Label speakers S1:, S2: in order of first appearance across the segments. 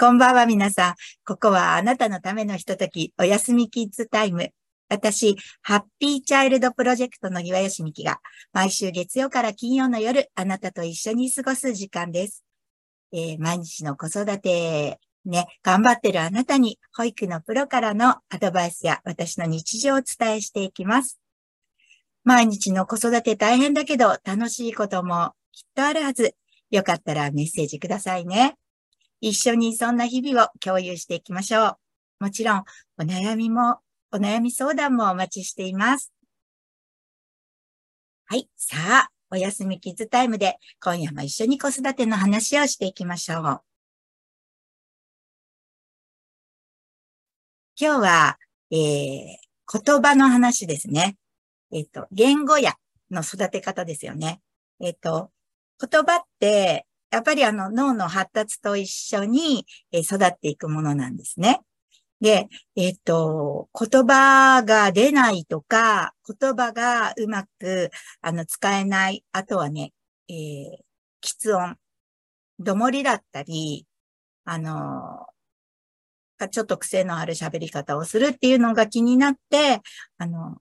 S1: こんばんは皆さん。ここはあなたのためのひととき、おやすみキッズタイム。私、ハッピーチャイルドプロジェクトの岩吉美希が、毎週月曜から金曜の夜、あなたと一緒に過ごす時間です。えー、毎日の子育て、ね、頑張ってるあなたに、保育のプロからのアドバイスや私の日常をお伝えしていきます。毎日の子育て大変だけど、楽しいこともきっとあるはず。よかったらメッセージくださいね。一緒にそんな日々を共有していきましょう。もちろん、お悩みも、お悩み相談もお待ちしています。はい。さあ、おやすみキッズタイムで今夜も一緒に子育ての話をしていきましょう。今日は、えー、言葉の話ですね。えっ、ー、と、言語やの育て方ですよね。えっ、ー、と、言葉って、やっぱりあの脳の発達と一緒に育っていくものなんですね。で、えっ、と、言葉が出ないとか、言葉がうまく、あの、使えない。あとはね、えー、喫音、どもりだったり、あの、ちょっと癖のある喋り方をするっていうのが気になって、あの、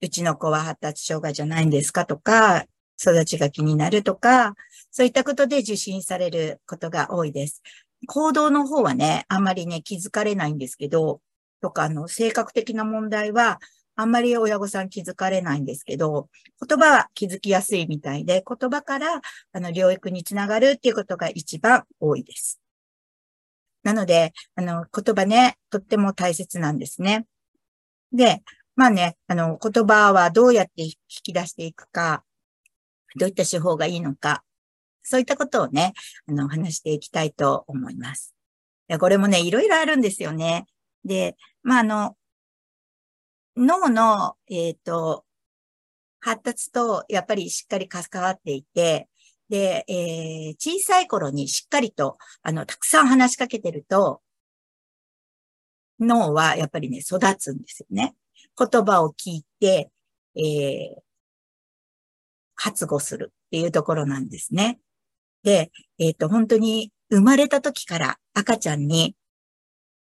S1: うちの子は発達障害じゃないんですかとか、育ちが気になるとか、そういったことで受診されることが多いです。行動の方はね、あんまりね、気づかれないんですけど、とか、あの、性格的な問題は、あんまり親御さん気づかれないんですけど、言葉は気づきやすいみたいで、言葉から、あの、療育につながるっていうことが一番多いです。なので、あの、言葉ね、とっても大切なんですね。で、まあね、あの、言葉はどうやって引き出していくか、どういった手法がいいのか、そういったことをね、あの、話していきたいと思います。いやこれもね、いろいろあるんですよね。で、まあ、あの、脳の、えっ、ー、と、発達とやっぱりしっかり関わっていて、で、えー、小さい頃にしっかりと、あの、たくさん話しかけてると、脳はやっぱりね、育つんですよね。言葉を聞いて、えー、発語するっていうところなんですね。で、えっ、ー、と、本当に生まれた時から赤ちゃんに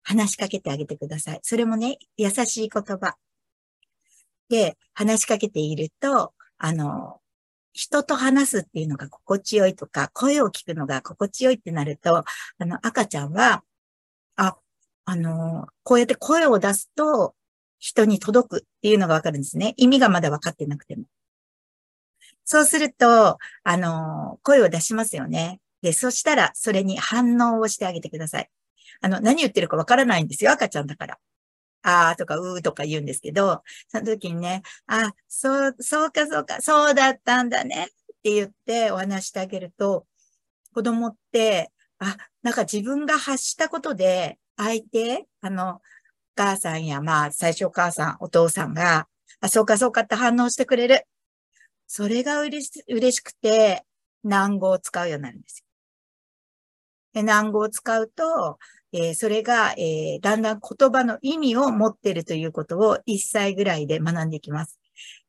S1: 話しかけてあげてください。それもね、優しい言葉。で、話しかけていると、あの、人と話すっていうのが心地よいとか、声を聞くのが心地よいってなると、あの、赤ちゃんは、あ、あの、こうやって声を出すと、人に届くっていうのがわかるんですね。意味がまだ分かってなくても。そうすると、あの、声を出しますよね。で、そしたら、それに反応をしてあげてください。あの、何言ってるかわからないんですよ、赤ちゃんだから。あーとか、うーとか言うんですけど、その時にね、あ、そう、そうか、そうか、そうだったんだねって言ってお話してあげると、子供って、あ、なんか自分が発したことで、相手、あの、お母さんや、まあ、最初お母さん、お父さんが、あ、そうかそうかって反応してくれる。それが嬉し嬉しくて、難語を使うようになるんですよ。で難語を使うと、えー、それが、えー、だんだん言葉の意味を持ってるということを1歳ぐらいで学んでいきます。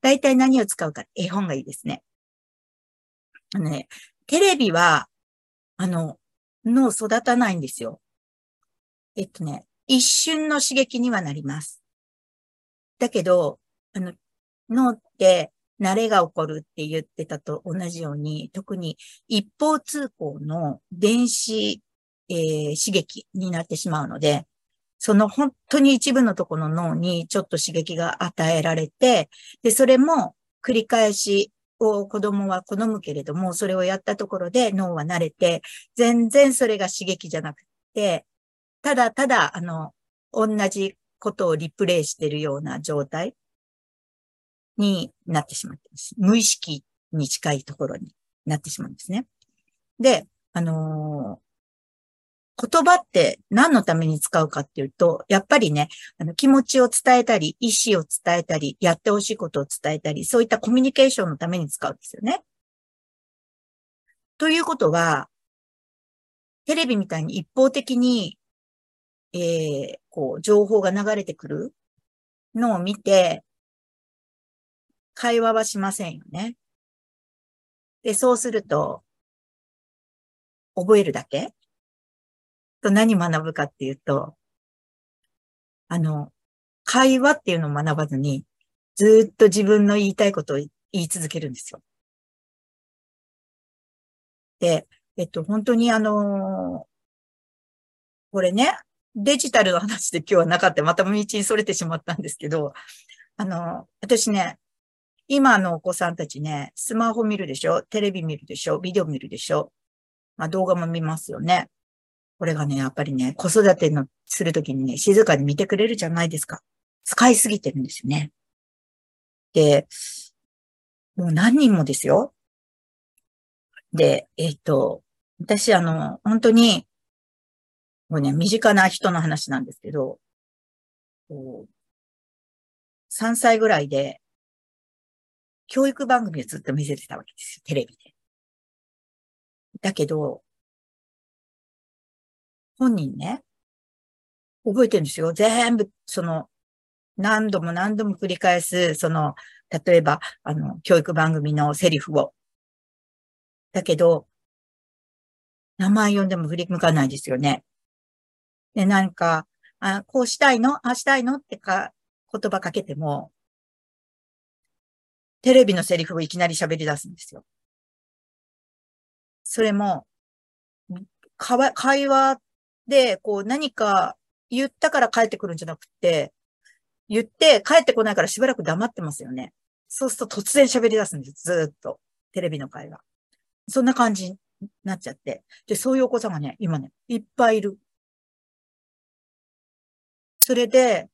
S1: 大体何を使うか、絵本がいいですね。あのね、テレビは、あの、脳育たないんですよ。えっとね、一瞬の刺激にはなります。だけど、あの、脳って慣れが起こるって言ってたと同じように、特に一方通行の電子、えー、刺激になってしまうので、その本当に一部のところの脳にちょっと刺激が与えられて、で、それも繰り返しを子供は好むけれども、それをやったところで脳は慣れて、全然それが刺激じゃなくて、ただただ、あの、同じことをリプレイしているような状態。になってしまってます。無意識に近いところになってしまうんですね。で、あのー、言葉って何のために使うかっていうと、やっぱりね、あの気持ちを伝えたり、意思を伝えたり、やってほしいことを伝えたり、そういったコミュニケーションのために使うんですよね。ということは、テレビみたいに一方的に、えー、こう、情報が流れてくるのを見て、会話はしませんよね。で、そうすると、覚えるだけ？と何学ぶかっていうと、あの、会話っていうのを学ばずに、ずっと自分の言いたいことを言い続けるんですよ。で、えっと、本当にあのこれね、デジタルの話で今日はなかった。また道に逸れてしまったんですけど、あの、私ね、今のお子さんたちね、スマホ見るでしょ？テレビ見るでしょ？ビデオ見るでしょ？まあ動画も見ますよね。これがね、やっぱりね、子育てのするときにね、静かに見てくれるじゃないですか。使いすぎてるんですよね。で、もう何人もですよ。で、えっ、と、私あの、本当にもうね、身近な人の話なんですけど、3歳ぐらいで、教育番組をずっと見せてたわけですよ、テレビで。だけど、本人ね、覚えてるんですよ。全部、その、何度も何度も繰り返す、その、例えば、あの、教育番組のセリフを。だけど、名前読んでも振り向かないですよね。で、なんか、あ、こうしたいの？あしたいの？ってか、言葉かけても、テレビのセリフをいきなり喋り出すんですよ。それも、かわ会話で、こう何か言ったから帰ってくるんじゃなくて、言って帰ってこないからしばらく黙ってますよね。そうすると突然喋り出すんです。ずっと。テレビの会話。そんな感じになっちゃって。で、そういうお子さんがね、今ね、いっぱいいる。それで、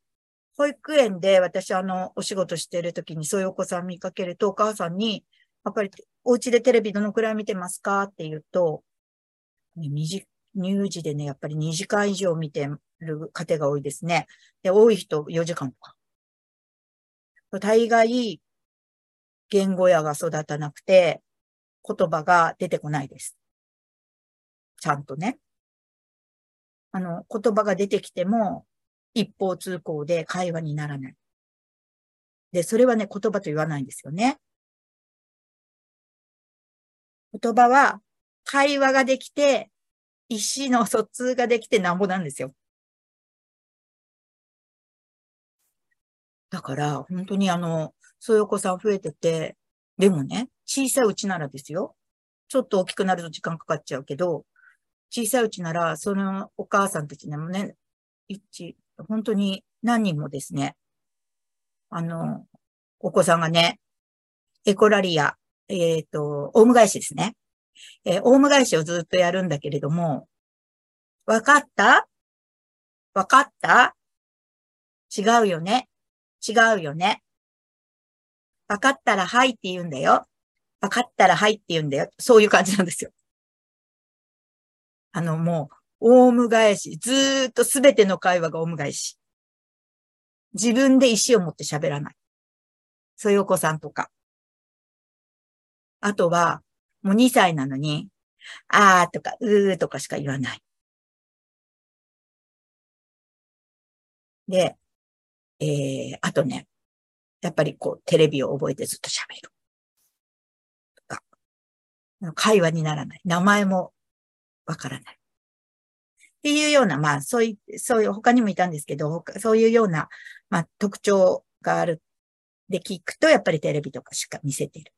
S1: 保育園で私あの、お仕事してる時にそういうお子さん見かけると、お母さんに、やっぱりお家でテレビどのくらい見てますかって言うと、ね、乳児でね、やっぱり2時間以上見てる家庭が多いですね。で、多い人4時間とか。大概、言語やが育たなくて、言葉が出てこないです。ちゃんとね。あの、言葉が出てきても、一方通行で会話にならない。で、それはね、言葉と言わないんですよね。言葉は、会話ができて、意思の疎通ができてなんぼなんですよ。だから、本当にあの、そういうお子さん増えてて、でもね、小さいうちならですよ。ちょっと大きくなると時間かかっちゃうけど、小さいうちなら、そのお母さんたちでもね、一、本当に何人もですね、あの、お子さんがね、エコラリア、えっ、ー、と、オウム返しですね。えー、オウム返しをずっとやるんだけれども、わかった？わかった？違うよね？違うよね？わかったらはいって言うんだよ。わかったらはいって言うんだよ。そういう感じなんですよ。あの、もう、オウム返し。ずーっとすべての会話がオウム返し。自分で意思を持って喋らない。そういうお子さんとか。あとは、もう2歳なのに、あーとか、うーとかしか言わない。で、えー、あとね、やっぱりこう、テレビを覚えてずっと喋る。とか、会話にならない。名前もわからない。っていうような、まあ、そういう、そういう、他にもいたんですけど、そういうような、まあ、特徴がある。で聞くと、やっぱりテレビとかしか見せてる。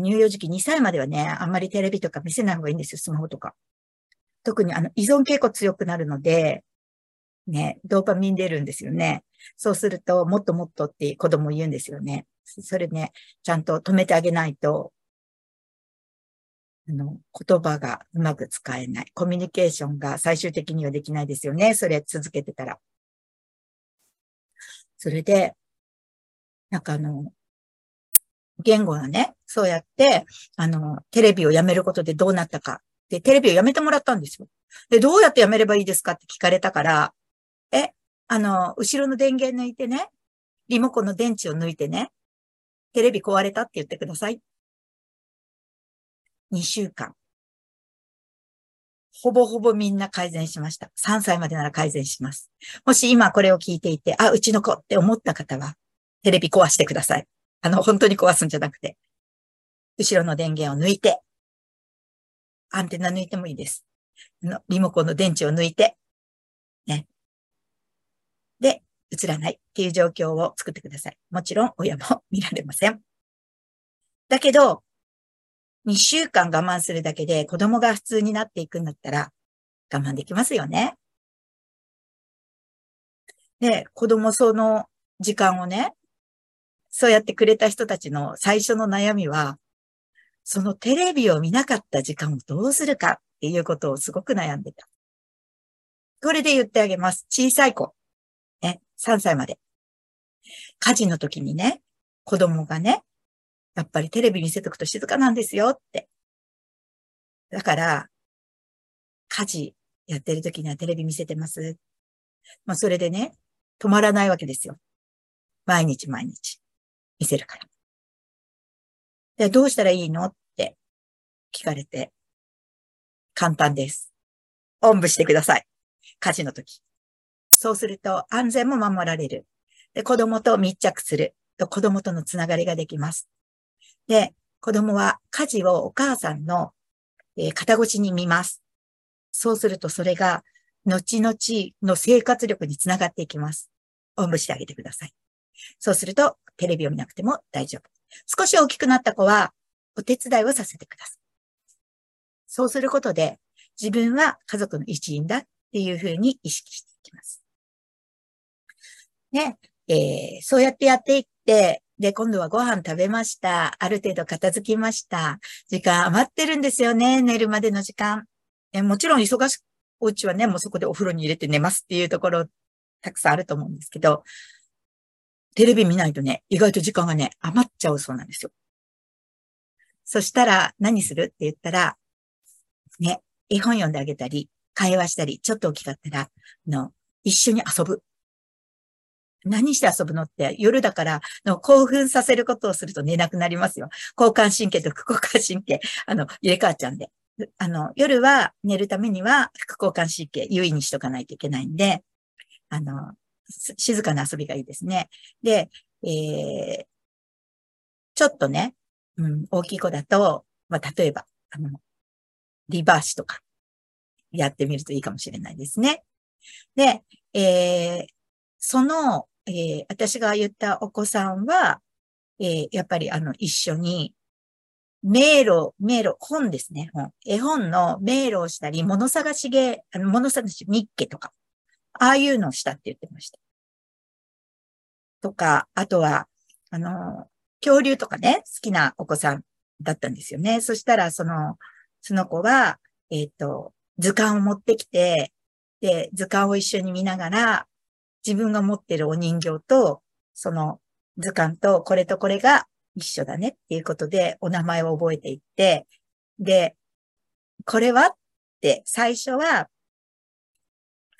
S1: 乳幼児期2歳まではね、あんまりテレビとか見せない方がいいんですよ、スマホとか。特にあの、依存傾向強くなるので、ね、ドーパミン出るんですよね。そうすると、もっともっとって子供言うんですよね。それね、ちゃんと止めてあげないと、あの、言葉がうまく使えない。コミュニケーションが最終的にはできないですよね。それ続けてたら。それで、なんかあの、言語がね、そうやって、あの、テレビをやめることでどうなったか。で、テレビをやめてもらったんですよ。で、どうやってやめればいいですかって聞かれたから、え、あの、後ろの電源抜いてね、リモコンの電池を抜いてね、テレビ壊れたって言ってください2週間。ほぼほぼみんな改善しました。3歳までなら改善します。もし今これを聞いていて、あ、うちの子って思った方は、テレビ壊してください。あの、本当に壊すんじゃなくて、後ろの電源を抜いて、アンテナ抜いてもいいです。のリモコンの電池を抜いて、ね。で、映らないっていう状況を作ってください。もちろん親も見られません。だけど、2週間我慢するだけで子供が普通になっていくんだったら我慢できますよね。で、子供その時間をね、そうやってくれた人たちの最初の悩みは、そのテレビを見なかった時間をどうするかっていうことをすごく悩んでた。これで言ってあげます。小さい子。ね、3歳まで。家事の時にね、子供がね、やっぱりテレビ見せとくと静かなんですよって。だから、家事やってる時にはテレビ見せてます。まあ、それでね、止まらないわけですよ。毎日毎日。見せるから。で、どうしたらいいのって聞かれて、簡単です。おんぶしてください。家事の時。そうすると安全も守られる。で、子供と密着する。と子供とのつながりができます。で、子供は家事をお母さんの、えー、肩越しに見ます。そうするとそれが後々の生活力につながっていきます。おんぶしてあげてください。そうするとテレビを見なくても大丈夫。少し大きくなった子はお手伝いをさせてください。そうすることで自分は家族の一員だっていうふうに意識していきます。ね、えー、そうやってやっていって、で、今度はご飯食べました。ある程度片付きました。時間余ってるんですよね。寝るまでの時間。えもちろん忙しく、お家はね、もうそこでお風呂に入れて寝ますっていうところたくさんあると思うんですけど、テレビ見ないとね、意外と時間がね、余っちゃうそうなんですよ。そしたら、何するって言ったら、ね、絵本読んであげたり、会話したり、ちょっと大きかったら、の、一緒に遊ぶ。何して遊ぶのって夜だからの興奮させることをすると寝なくなりますよ。交感神経と副交感神経、あの、入れ替わっちゃうんで。あの、夜は寝るためには副交感神経優位にしとかないといけないんで、あの、静かな遊びがいいですね。で、えー、ちょっとね、うん、大きい子だと、まあ、例えば、あの、リバーシとか、やってみるといいかもしれないですね。で、えー、その、えー、私が言ったお子さんは、えー、やっぱりあの、一緒に、迷路、迷路、本ですね、本。絵本の迷路をしたり、物探し芸、あの、物探し日記とか、ああいうのをしたって言ってました。とか、あとは、あの、恐竜とかね、好きなお子さんだったんですよね。そしたら、その、その子は、えっ、ー、と、図鑑を持ってきて、で、図鑑を一緒に見ながら、自分が持ってるお人形と、その図鑑とこれとこれが一緒だねっていうことで、お名前を覚えていって、で、これはって最初は、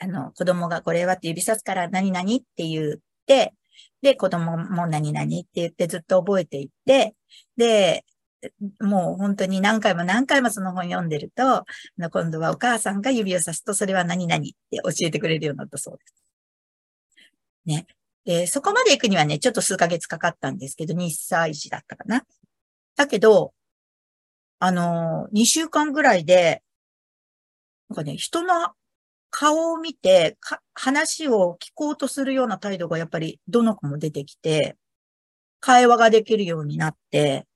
S1: あの、子供がこれはって指さすから何々って言って、で、子供も何々って言ってずっと覚えていって、で、もう本当に何回も何回もその本読んでると、今度はお母さんが指をさすとそれは何々って教えてくれるようになったそうです。ね。で、そこまで行くにはね、ちょっと数ヶ月かかったんですけど、2歳児だったかな。だけど、あの、2週間ぐらいで、なんかね、人の顔を見て、話を聞こうとするような態度がやっぱりどの子も出てきて、会話ができるようになって、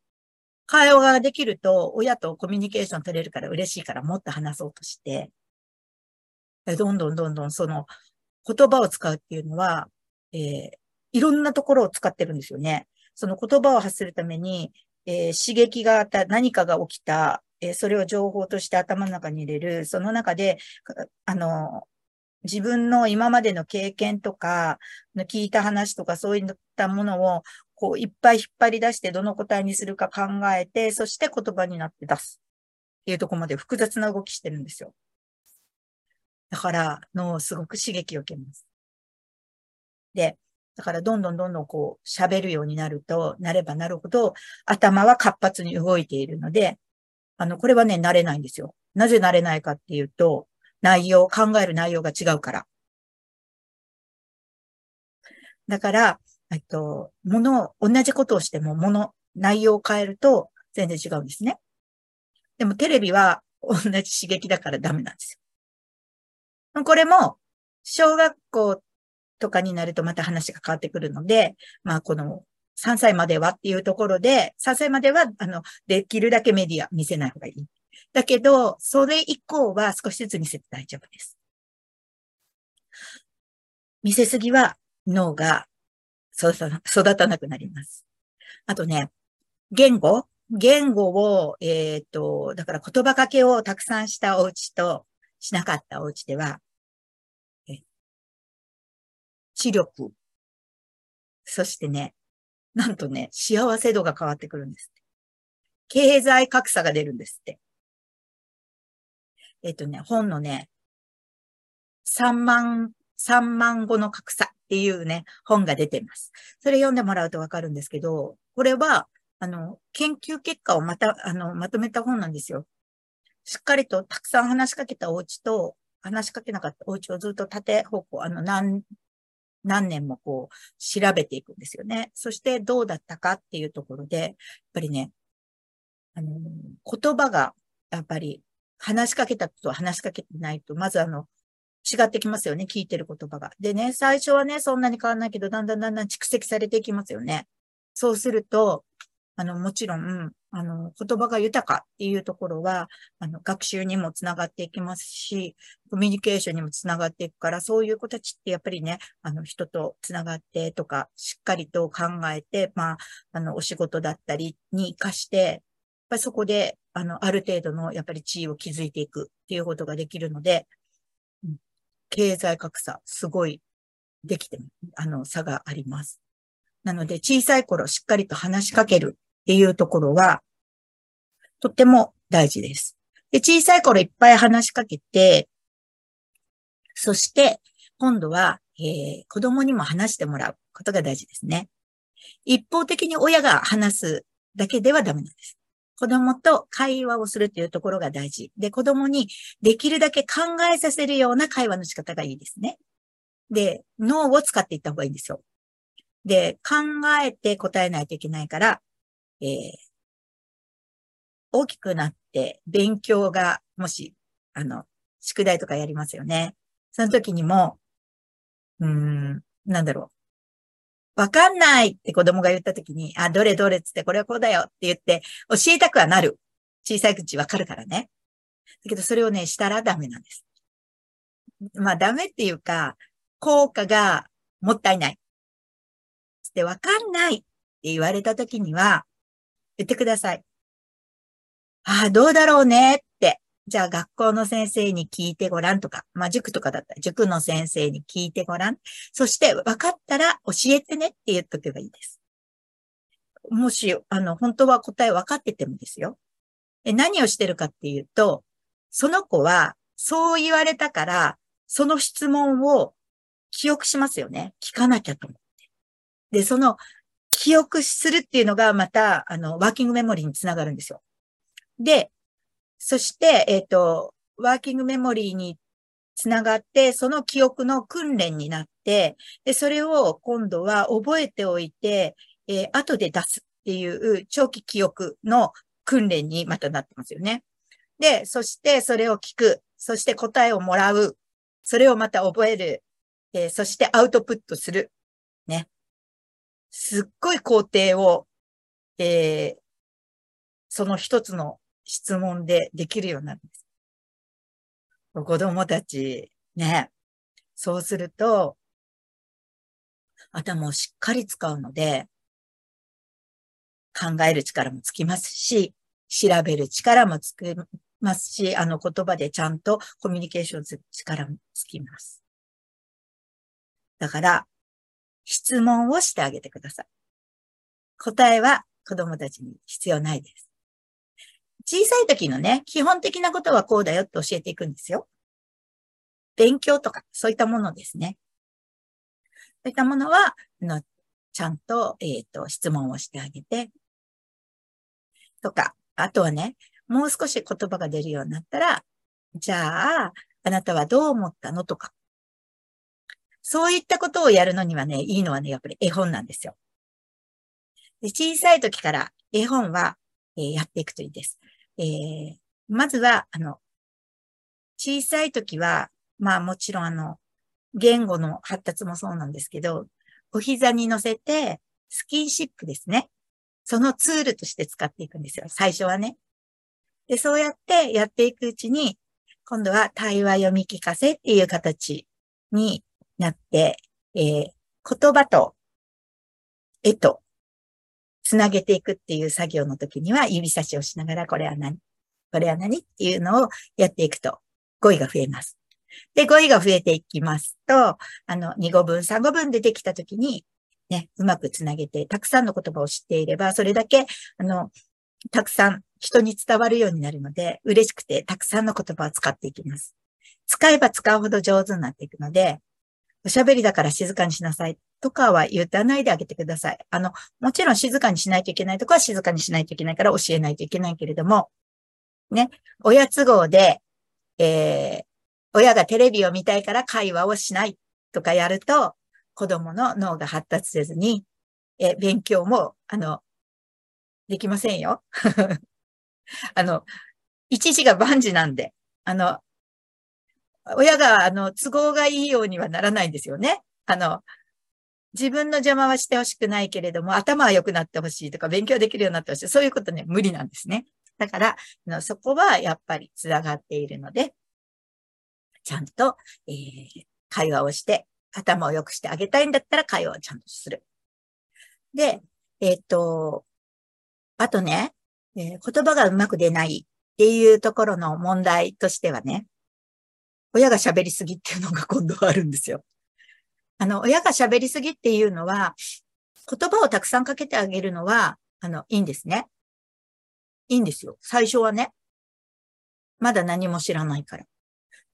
S1: 会話ができると親とコミュニケーション取れるから嬉しいからもっと話そうとして、どんどんどんどんその言葉を使うっていうのは、えー、いろんなところを使ってるんですよね。その言葉を発するために、えー、刺激があった、何かが起きた、えー、それを情報として頭の中に入れる、その中で、あの、自分の今までの経験とか、聞いた話とかそういったものを、こう、いっぱい引っ張り出してどの答えにするか考えて、そして言葉になって出す。っていうとこまで複雑な動きしてるんですよ。だから、脳すごく刺激を受けます。で、だからどんどんどんどんこう喋るようになると、なればなるほど頭は活発に動いているので、あの、これはね、慣れないんですよ。なぜ慣れないかっていうと、内容、考える内容が違うから。だから、えっと、もの、同じことをしても、もの、内容を変えると全然違うんですね。でもテレビは同じ刺激だからダメなんですよ。これも、小学校とかになるとまた話が変わってくるので、まあこの3歳まではっていうところで、3歳までは、あの、できるだけメディア見せない方がいい。だけど、それ以降は少しずつ見せて大丈夫です。見せすぎは脳が育たなくなります。あとね、言語？言語を、えっ、ー、と、だから言葉かけをたくさんしたお家としなかったお家では、知力、そしてね、なんとね、幸せ度が変わってくるんです。経済格差が出るんですって。えっ、とね、本のね、3万、3万語の格差っていうね、本が出てます。それ読んでもらうとわかるんですけど、これは、あの、研究結果をまた、あの、まとめた本なんですよ。しっかりとたくさん話しかけたお家と、話しかけなかったお家をずっと縦方向、あの、何、何年もこう、調べていくんですよね。そしてどうだったかっていうところで、やっぱりね、あの、言葉が、やっぱり、話しかけたと話しかけてないと、まずあの、違ってきますよね、聞いてる言葉が。でね、最初はね、そんなに変わんないけど、だんだんだんだん蓄積されていきますよね。そうすると、あの、もちろん、あの、言葉が豊かっていうところは、あの、学習にもつながっていきますし、コミュニケーションにもつながっていくから、そういう子たちってやっぱりね、あの、人とつながってとか、しっかりと考えて、まあ、あの、お仕事だったりに活かして、やっぱりそこで、あの、ある程度の、やっぱり地位を築いていくっていうことができるので、うん、経済格差、すごい、できて、あの、差があります。なので、小さい頃しっかりと話しかけるっていうところは、とっても大事です。で、小さい頃いっぱい話しかけて、そして、今度は、えー、子供にも話してもらうことが大事ですね。一方的に親が話すだけではダメなんです。子供と会話をするというところが大事。で、子供にできるだけ考えさせるような会話の仕方がいいですね。で、脳を使っていった方がいいんですよ。で、考えて答えないといけないから、えー、大きくなって勉強が、もし、あの、宿題とかやりますよね。その時にも、うーん、なんだろう。わかんないって子供が言った時に、あ、どれどれっつってこれはこうだよって言って教えたくはなる。小さい口わかるからね。だけどそれをね、したらダメなんです。まあダメっていうか、効果がもったいない。つってわかんないって言われた時には、言ってください。ああ、どうだろうねって。じゃあ学校の先生に聞いてごらんとか、まあ塾とかだったら塾の先生に聞いてごらん。そして分かったら教えてねって言っとけばいいです。もし、あの、本当は答え分かっててもですよ。え何をしてるかっていうと、その子はそう言われたから、その質問を記憶しますよね。聞かなきゃと思って。で、その記憶するっていうのがまた、あの、ワーキングメモリーにつながるんですよ。で、そして、えっ、ー、と、ワーキングメモリーにつながって、その記憶の訓練になって、で、それを今度は覚えておいて、えー、後で出すっていう長期記憶の訓練にまたなってますよね。で、そしてそれを聞く。そして答えをもらう。それをまた覚える。えー、そしてアウトプットする。ね。すっごい工程を、えー、その一つの質問でできるようになるんです。子供たち、ね。そうすると、頭をしっかり使うので、考える力もつきますし、調べる力もつきますし、あの言葉でちゃんとコミュニケーションする力もつきます。だから、質問をしてあげてください。答えは子供たちに必要ないです。小さい時のね、基本的なことはこうだよって教えていくんですよ。勉強とか、そういったものですね。そういったものは、のちゃんと、えっ、ー、と、質問をしてあげて、とか、あとはね、もう少し言葉が出るようになったら、じゃあ、あなたはどう思ったの？とか、そういったことをやるのにはね、いいのはね、やっぱり絵本なんですよ。で小さい時から絵本は、えー、やっていくといいです。えー、まずは、あの、小さい時は、まあもちろんあの、言語の発達もそうなんですけど、お膝に乗せて、スキンシップですね。そのツールとして使っていくんですよ。最初はね。で、そうやってやっていくうちに、今度は対話読み聞かせっていう形になって、えー、言葉と絵とつなげていくっていう作業の時には指差しをしながらこれは何これは何っていうのをやっていくと語彙が増えます。で、語彙が増えていきますと、あの、2語分、3語分出てきた時に、ね、うまくつなげて、たくさんの言葉を知っていれば、それだけ、あの、たくさん人に伝わるようになるので、嬉しくてたくさんの言葉を使っていきます。使えば使うほど上手になっていくので、おしゃべりだから静かにしなさいとかは言わないであげてください。あの、もちろん静かにしないといけないとこは静かにしないといけないから教えないといけないけれども、ね、親都合で、えー、親がテレビを見たいから会話をしないとかやると、子供の脳が発達せずに、え勉強も、あの、できませんよ。あの、一時が万事なんで、あの、親が、あの、都合がいいようにはならないんですよね。あの、自分の邪魔はしてほしくないけれども、頭は良くなってほしいとか、勉強できるようになってほしい。そういうことね、無理なんですね。だから、のそこはやっぱり繋がっているので、ちゃんと、えー、会話をして、頭を良くしてあげたいんだったら会話をちゃんとする。で、えっ、と、あとね、えー、言葉がうまく出ないっていうところの問題としてはね、親が喋りすぎっていうのが今度はあるんですよ。あの、親が喋りすぎっていうのは、言葉をたくさんかけてあげるのは、あの、いいんですね。いいんですよ。最初はね。まだ何も知らないから。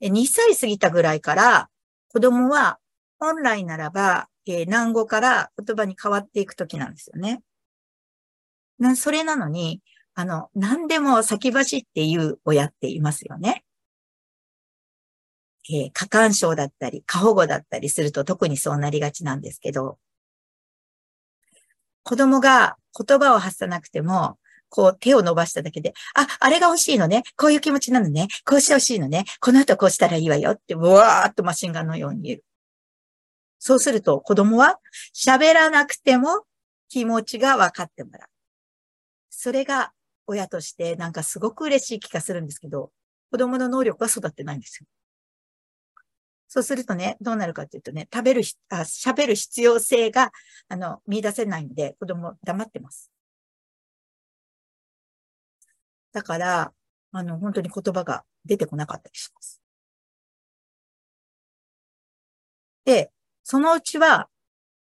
S1: 2歳過ぎたぐらいから、子供は本来ならば、えー、南語から言葉に変わっていくときなんですよね。な、それなのに、あの、何でも先走っていう親っていますよね。えー、過干渉だったり、過保護だったりすると特にそうなりがちなんですけど、子供が言葉を発さなくても、こう手を伸ばしただけで、あ、あれが欲しいのね。こういう気持ちなのね。こうして欲しいのね。この後こうしたらいいわよって、わーっとマシンガンのように言える。そうすると子供は喋らなくても気持ちが分かってもらう。それが親としてなんかすごく嬉しい気がするんですけど、子供の能力は育ってないんですよ。そうするとね、どうなるかっていうとね、食べる、あ喋る必要性が、あの、見出せないんで、子供黙ってます。だから、あの、本当に言葉が出てこなかったりします。で、そのうちは、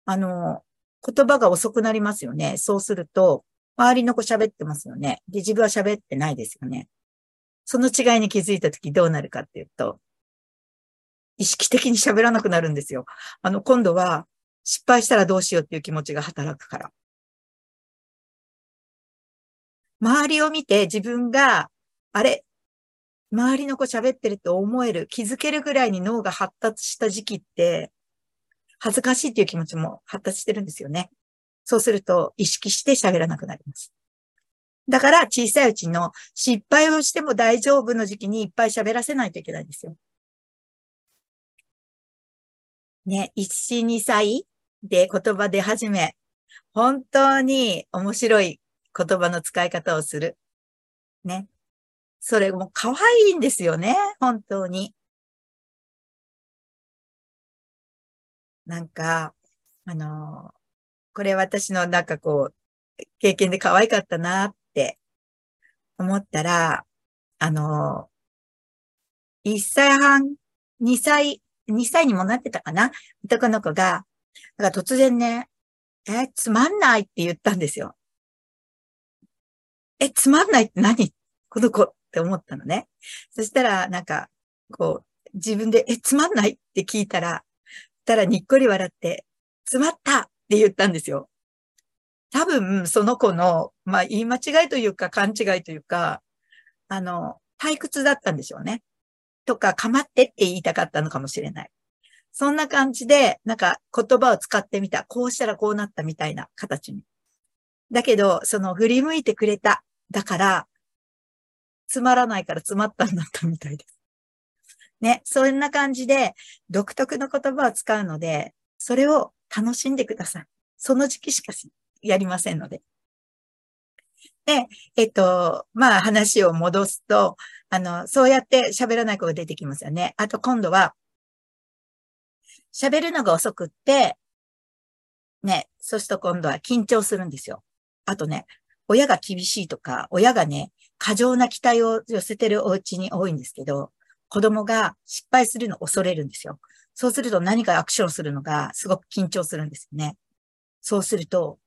S1: あの、言葉が遅くなりますよね。そうすると、周りの子喋ってますよね。で、自分は喋ってないですよね。その違いに気づいたときどうなるかっていうと、意識的に喋らなくなるんですよ。あの、今度は失敗したらどうしようっていう気持ちが働くから。周りを見て自分が、あれ、周りの子喋ってると思える、気づけるぐらいに脳が発達した時期って、恥ずかしいっていう気持ちも発達してるんですよね。そうすると意識して喋らなくなります。だから小さいうちの失敗をしても大丈夫の時期にいっぱい喋らせないといけないんですよ。ね、1、2歳で言葉出始め、本当に面白い言葉の使い方をする。ね。それも可愛いんですよね、本当に。なんか、あの、これ私のなんかこう、経験で可愛かったなって思ったら、あの、1歳半、2歳2歳にもなってたかな？男の子が、だから突然ね、え、つまんない？って言ったんですよ。え、つまんないって何？この子って思ったのね。そしたら、なんか、こう、自分で、え、つまんない？って聞いたら、たらにっこり笑って、つまったって言ったんですよ。多分、その子の、まあ、言い間違いというか、勘違いというか、あの、退屈だったんでしょうね。とか、かまってって言いたかったのかもしれない。そんな感じで、なんか言葉を使ってみた。こうしたらこうなったみたいな形に。だけど、その振り向いてくれた。だから、つまらないから詰まったんだったみたいです。ね、そんな感じで独特の言葉を使うので、それを楽しんでください。その時期しかしやりませんので。で、えっと、まあ話を戻すと、あの、そうやって喋らない子が出てきますよね。あと今度は、喋るのが遅くって、ね、そうすると今度は緊張するんですよ。あとね、親が厳しいとか、親がね、過剰な期待を寄せてるお家に多いんですけど、子供が失敗するのを恐れるんですよ。そうすると何かアクションするのがすごく緊張するんですよね。そうすると、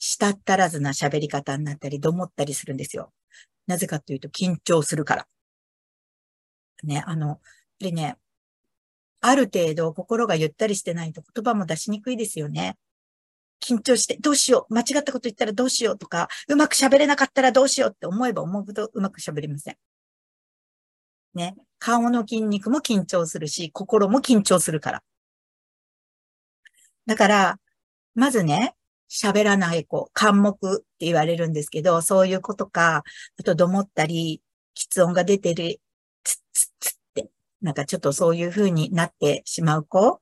S1: したったらずな喋り方になったり、どもったりするんですよ。なぜかというと緊張するから。ね、あの、でね、ある程度心がゆったりしてないと言葉も出しにくいですよね。緊張して、どうしよう、間違ったこと言ったらどうしようとか、うまく喋れなかったらどうしようって思えば思うほどうまく喋りません。ね。顔の筋肉も緊張するし、心も緊張するから。だから、まずね、喋らない子、感目って言われるんですけど、そういう子とか、あとどもったり、喫音が出てる、つっつっつって、なんかちょっとそういう風になってしまう子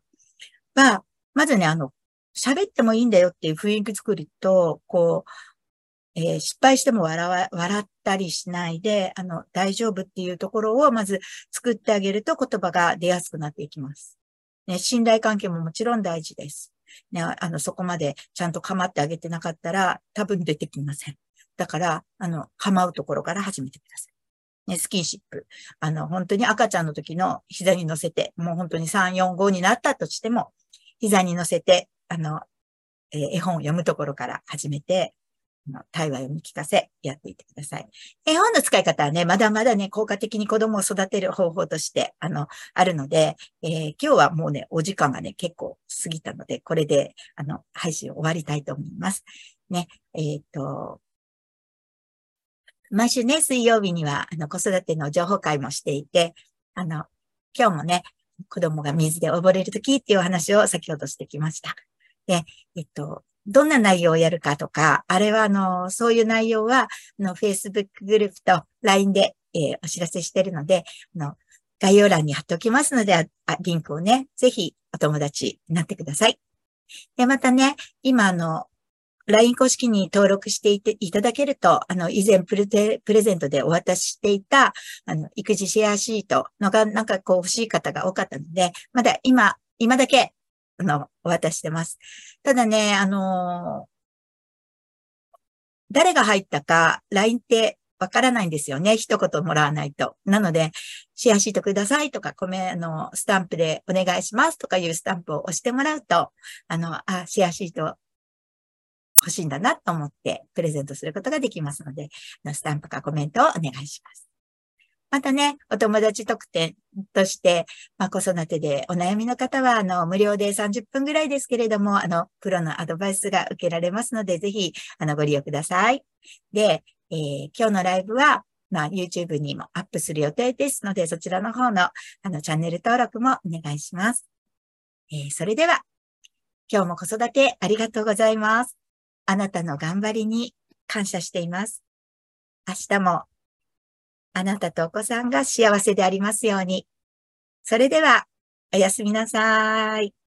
S1: は、まずね、あの、喋ってもいいんだよっていう雰囲気作りと、こう、えー、失敗しても笑わ、笑ったりしないで、あの、大丈夫っていうところをまず作ってあげると言葉が出やすくなっていきます。ね、信頼関係ももちろん大事です。ね、あの、そこまでちゃんと構ってあげてなかったら多分出てきません。だから、あの、構うところから始めてください。ね、スキンシップ。あの、本当に赤ちゃんの時の膝に乗せて、もう本当に3、4、5になったとしても、膝に乗せて、あの、えー、絵本を読むところから始めて、対話読み聞かせ、やっていてください。絵本の使い方はね、まだまだね、効果的に子供を育てる方法として、あの、あるので、えー、今日はもうね、お時間がね、結構過ぎたので、これで、あの、配信を終わりたいと思います。ね、えっ、と、毎週ね、水曜日には、あの、子育ての情報会もしていて、あの、今日もね、子供が水で溺れるときっていうお話を先ほどしてきました。で、えっと、どんな内容をやるかとか、あれは、あの、そういう内容は、あの、Facebook グループと LINE で、えー、お知らせしているので、あの、概要欄に貼っておきますので、あリンクをね、ぜひお友達になってください。で、またね、今、あの、LINE 公式に登録していていただけると、あの、以前プレプレゼントでお渡ししていた、あの、育児シェアシートのが、なんかこう欲しい方が多かったので、まだ今、今だけあの、お渡ししてます。ただね、あのー、誰が入ったか、LINE ってわからないんですよね。一言もらわないと。なので、シェアシートくださいとか、コメ、あの、スタンプでお願いしますとかいうスタンプを押してもらうと、あの、あ、シェアシート欲しいんだなと思ってプレゼントすることができますので、スタンプかコメントをお願いします。またね、お友達特典として、まあ、子育てでお悩みの方は、あの、無料で30分ぐらいですけれども、あの、プロのアドバイスが受けられますので、ぜひ、あの、ご利用ください。で、えー、今日のライブは、まあ、YouTube にもアップする予定ですので、そちらの方の、あの、チャンネル登録もお願いします。えー、それでは、今日も子育てありがとうございます。あなたの頑張りに感謝しています。明日もあなたとお子さんが幸せでありますように。それでは、おやすみなさい。